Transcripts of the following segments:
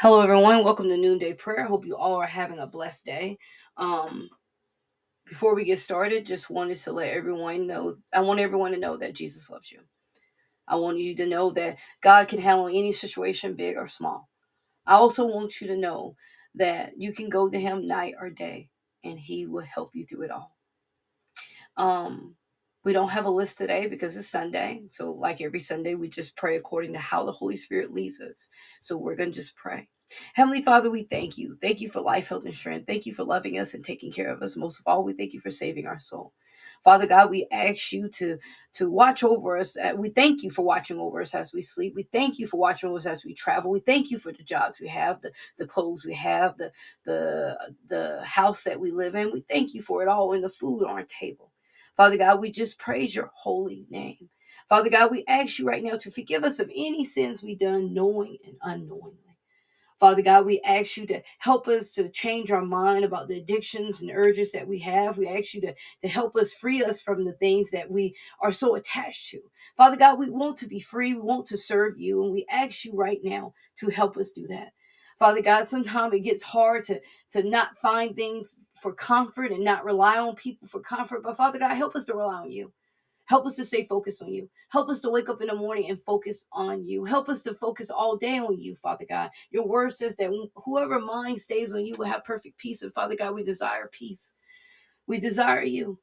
Hello, everyone. Welcome to Noonday Prayer. Hope you all are having a blessed day. Um, before we get started, just wanted to let everyone know I want everyone to know that Jesus loves you. I want you to know that God can handle any situation, big or small. I also want you to know that you can go to Him night or day and He will help you through it all. Um, we don't have a list today because it's Sunday. So, like every Sunday, we just pray according to how the Holy Spirit leads us. So, we're going to just pray. Heavenly Father, we thank you. Thank you for life, health, and strength. Thank you for loving us and taking care of us. Most of all, we thank you for saving our soul. Father God, we ask you to, to watch over us. Uh, we thank you for watching over us as we sleep. We thank you for watching over us as we travel. We thank you for the jobs we have, the, the clothes we have, the, the, the house that we live in. We thank you for it all and the food on our table. Father God, we just praise your holy name. Father God, we ask you right now to forgive us of any sins we done knowing and unknowingly. Father God, we ask you to help us to change our mind about the addictions and urges that we have. We ask you to, to help us free us from the things that we are so attached to. Father God, we want to be free. We want to serve you. And we ask you right now to help us do that. Father God, sometimes it gets hard to, to not find things for comfort and not rely on people for comfort. But Father God, help us to rely on you. Help us to stay focused on you. Help us to wake up in the morning and focus on you. Help us to focus all day on you, Father God. Your word says that whoever mind stays on you will have perfect peace. And Father God, we desire peace. We desire you.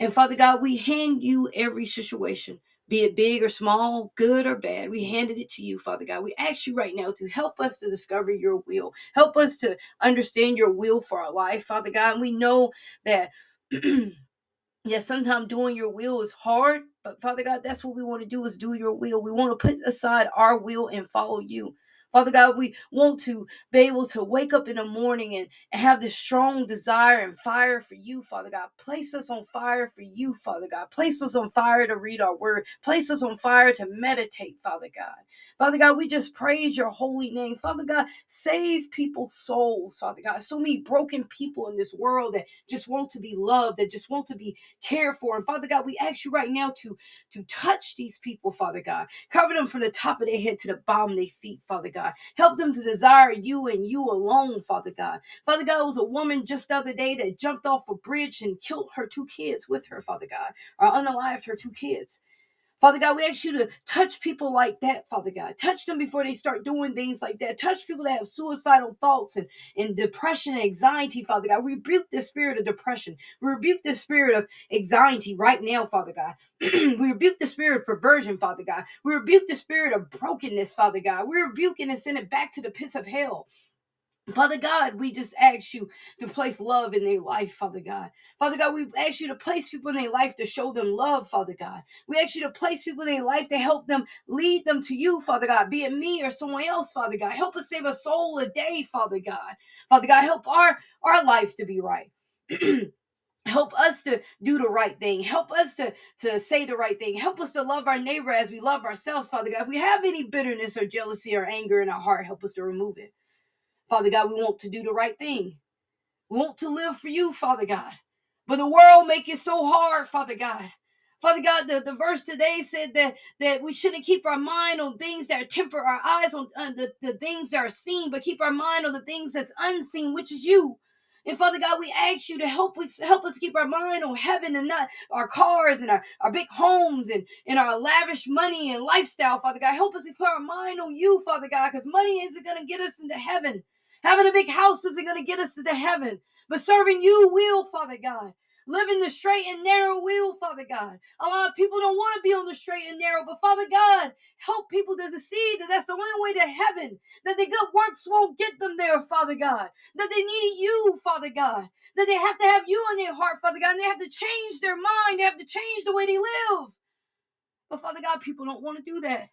And Father God, we hand you every situation be it big or small, good or bad. We handed it to you, Father God. We ask you right now to help us to discover your will. Help us to understand your will for our life, Father God. And we know that, yes, sometimes doing your will is hard, but Father God, that's what we want to do is do your will. We want to put aside our will and follow you. Father God, we want to be able to wake up in the morning and, and have this strong desire and fire for you, Father God. Place us on fire for you, Father God. Place us on fire to read our word. Place us on fire to meditate, Father God. Father God, we just praise your holy name. Father God, save people's souls, Father God. So many broken people in this world that just want to be loved, that just want to be cared for. And Father God, we ask you right now to, to touch these people, Father God. Cover them from the top of their head to the bottom of their feet, Father God. Help them to desire you and you alone, Father God. Father God, it was a woman just the other day that jumped off a bridge and killed her two kids with her, Father God, or unalived her two kids. Father God, we ask you to touch people like that, Father God. Touch them before they start doing things like that. Touch people that have suicidal thoughts and, and depression and anxiety, Father God. Rebuke the spirit of depression. Rebuke the spirit of anxiety right now, Father God. we rebuke the spirit of perversion, Father God. We rebuke the spirit of brokenness, Father God. We rebuke and send it back to the pits of hell. Father God, we just ask you to place love in their life, Father God. Father God, we ask you to place people in their life to show them love, Father God. We ask you to place people in their life to help them lead them to you, Father God, be it me or someone else, Father God. Help us save a soul a day, Father God. Father God, help our, our lives to be right. help us to do the right thing help us to to say the right thing help us to love our neighbor as we love ourselves father god if we have any bitterness or jealousy or anger in our heart help us to remove it Father God, we want to do the right thing. We want to live for you, Father God. But the world make it so hard, Father God. Father God, the, the verse today said that, that we shouldn't keep our mind on things that are temper our eyes on, on the, the things that are seen, but keep our mind on the things that's unseen, which is you. And Father God, we ask you to help us help us keep our mind on heaven and not our cars and our, our big homes and, and our lavish money and lifestyle, Father God. Help us to put our mind on you, Father God, because money isn't to get us into heaven. Having a big house isn't going to get us to heaven, but serving you will, Father God. Living the straight and narrow will, Father God. A lot of people don't want to be on the straight and narrow, but Father God, help people to see that that's the only way to heaven. That the good works won't get them there, Father God. That they need you, Father God. That they have to have you in their heart, Father God. And they have to change their mind. They have to change the way they live. But Father God, people don't want to do that.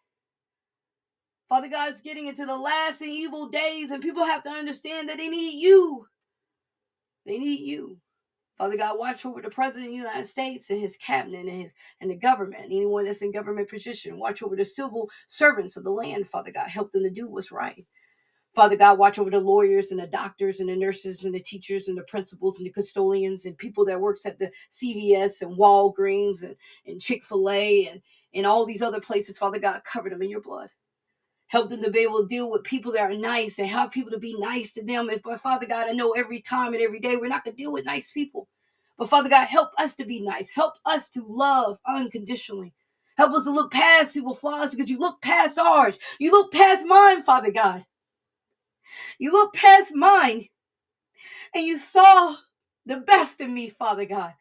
Father God, is getting into the last and evil days, and people have to understand that they need you. They need you. Father God, watch over the President of the United States and his cabinet and his and the government, anyone that's in government position. Watch over the civil servants of the land, Father God. Help them to do what's right. Father God, watch over the lawyers and the doctors and the nurses and the teachers and the principals and the custodians and people that works at the CVS and Walgreens and, and Chick-fil-A and, and all these other places. Father God, cover them in your blood. Help them to be able to deal with people that are nice and help people to be nice to them. If, but Father God, I know every time and every day we're not going to deal with nice people. But Father God, help us to be nice. Help us to love unconditionally. Help us to look past people's flaws because you look past ours. You look past mine, Father God. You look past mine and you saw the best in me, Father God.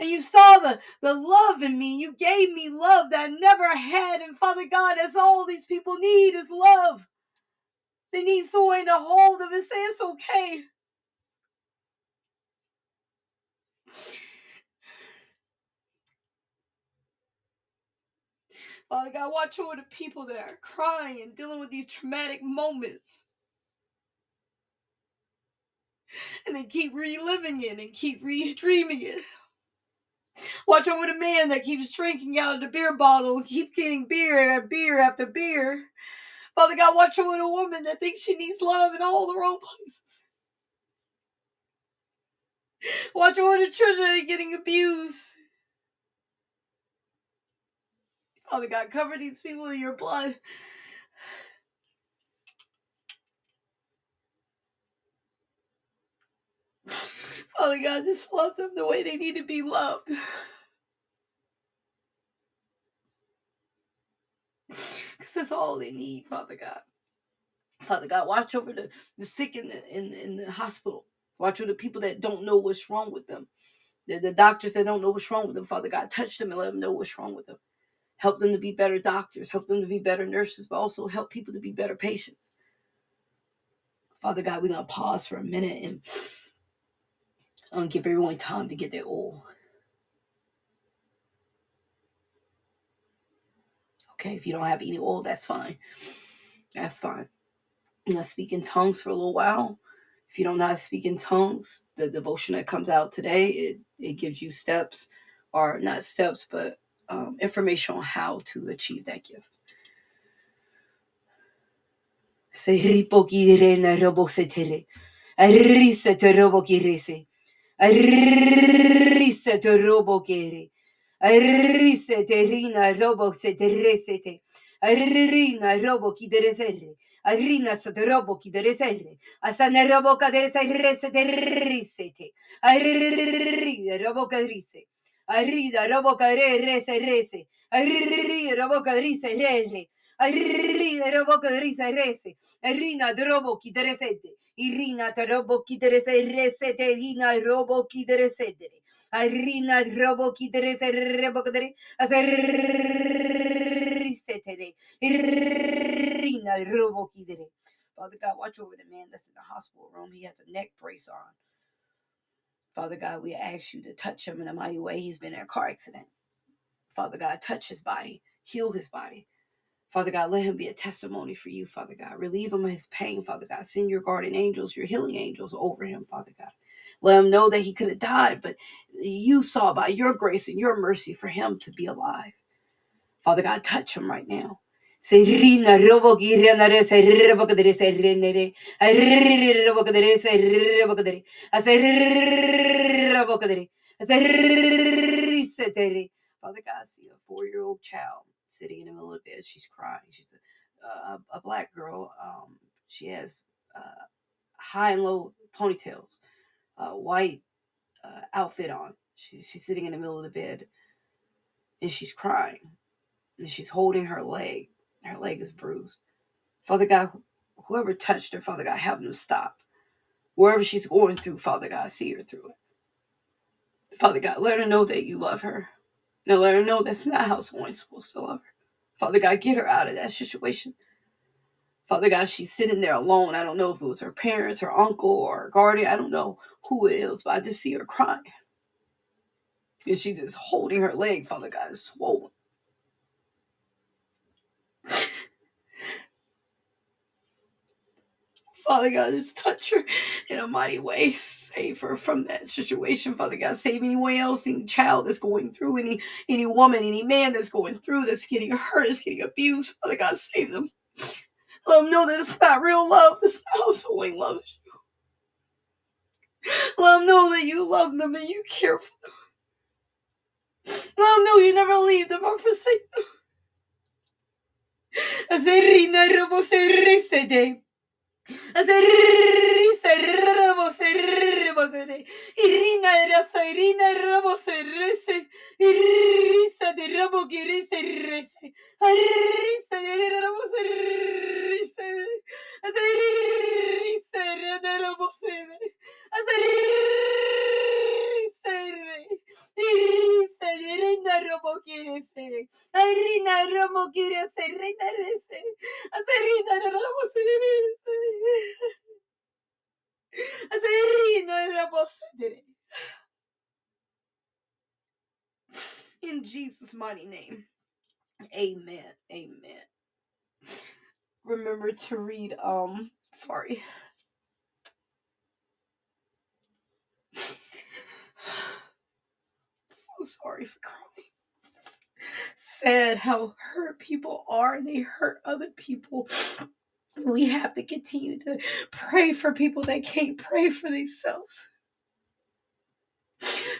And you saw the, the love in me. You gave me love that I never had. And Father God, that's all these people need is love. They need someone to hold them and say it's okay. Father God, watch over the people that are crying and dealing with these traumatic moments. And they keep reliving it and keep re-dreaming it. Watch over the man that keeps drinking out of the beer bottle and keep getting beer after beer after beer. Father God, watch over the woman that thinks she needs love in all the wrong places. Watch over the children that are getting abused. Father God, cover these people in your blood. Father God, just love them the way they need to be loved. Because that's all they need, Father God. Father God, watch over the, the sick in the, in, in the hospital. Watch over the people that don't know what's wrong with them. The, the doctors that don't know what's wrong with them, Father God, touch them and let them know what's wrong with them. Help them to be better doctors, help them to be better nurses, but also help people to be better patients. Father God, we're going to pause for a minute and um, give everyone time to get their oil. Okay, if you don't have any oil, that's fine. That's fine. You know, speak in tongues for a little while. If you don't know how to speak in tongues, the devotion that comes out today, it, it gives you steps, or not steps, but um, information on how to achieve that gift. Se ripokirena robosetere. Arisa te robokirese. Arisa Risete oh robo kere. Risete rina robo sete resete. Rina robo kidereserre. Rina sote robo kidereserre. Asana robo kadereserresete risete. Rida robo kadrise. Rida robo kadere rese rese. Rida robo kadrise rere. Arrida, roboca, risa, rese. Irina, drobo, chi resete. Irina, robo, chi rese, resete. Irina, robo, chi resete. Irina, robo, chi rese, reboca, re. Risetere. Irina, robo, chi Father God, watch over the man that's in the hospital room. He has a neck brace on. Father God, we ask you to touch him in a mighty way. He's been in a car accident. Father God, touch his body, heal his body. Father God, let him be a testimony for you, Father God. Relieve him of his pain, Father God. Send your guardian angels, your healing angels over him, Father God. Let him know that he could have died, but you saw by your grace and your mercy for him to be alive. Father God, touch him right now. Father God, see a four-year-old child sitting in the middle of the bed. She's crying. She's a, a, a black girl. Um, she has uh, high and low ponytails, uh, white uh, outfit on. She, she's sitting in the middle of the bed, and she's crying, and she's holding her leg her leg is bruised. Father God, whoever touched her, Father God, help them stop. Wherever she's going through, Father God, see her through it. Father God, let her know that you love her. Now let her know that's not how someone's supposed to love her. Father God, get her out of that situation. Father God, she's sitting there alone. I don't know if it was her parents, her uncle, or her guardian. I don't know who it is, but I just see her crying. And she's just holding her leg, Father God, is swollen. Father God, just touch her in a mighty way. Save her from that situation, Father God. Save anyone else, any child that's going through, any any woman, any man that's going through, that's getting hurt, that's getting abused. Father God, save them. Let them know that it's not real love. This how loves you. Let them know that you love them and you care for them. Let them know you never leave them or forsake them. Serrebogade. Irina rasa irina robo serrese. Irisa de robo girese rese. Arisa de robo serrese. Azerisa de robo serre. Rese. Azerina robo serrese. Azerina robo serre. In Jesus' mighty name. Amen. Amen. Remember to read um sorry. So sorry for crying. Sad how hurt people are and they hurt other people. We have to continue to pray for people that can't pray for themselves.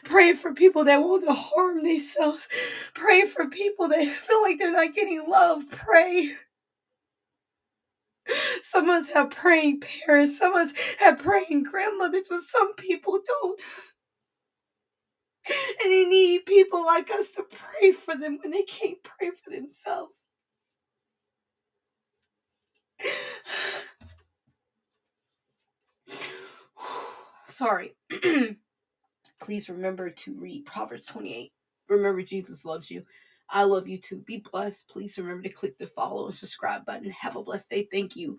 Pray for people that want to harm themselves. Pray for people that feel like they're not getting love. Pray. Some of us have praying parents, some of us have praying grandmothers, but some people don't. And they need people like us to pray for them when they can't pray for themselves. Sorry. Please remember to read Proverbs 28. Remember, Jesus loves you. I love you too. Be blessed. Please remember to click the follow and subscribe button. Have a blessed day. Thank you.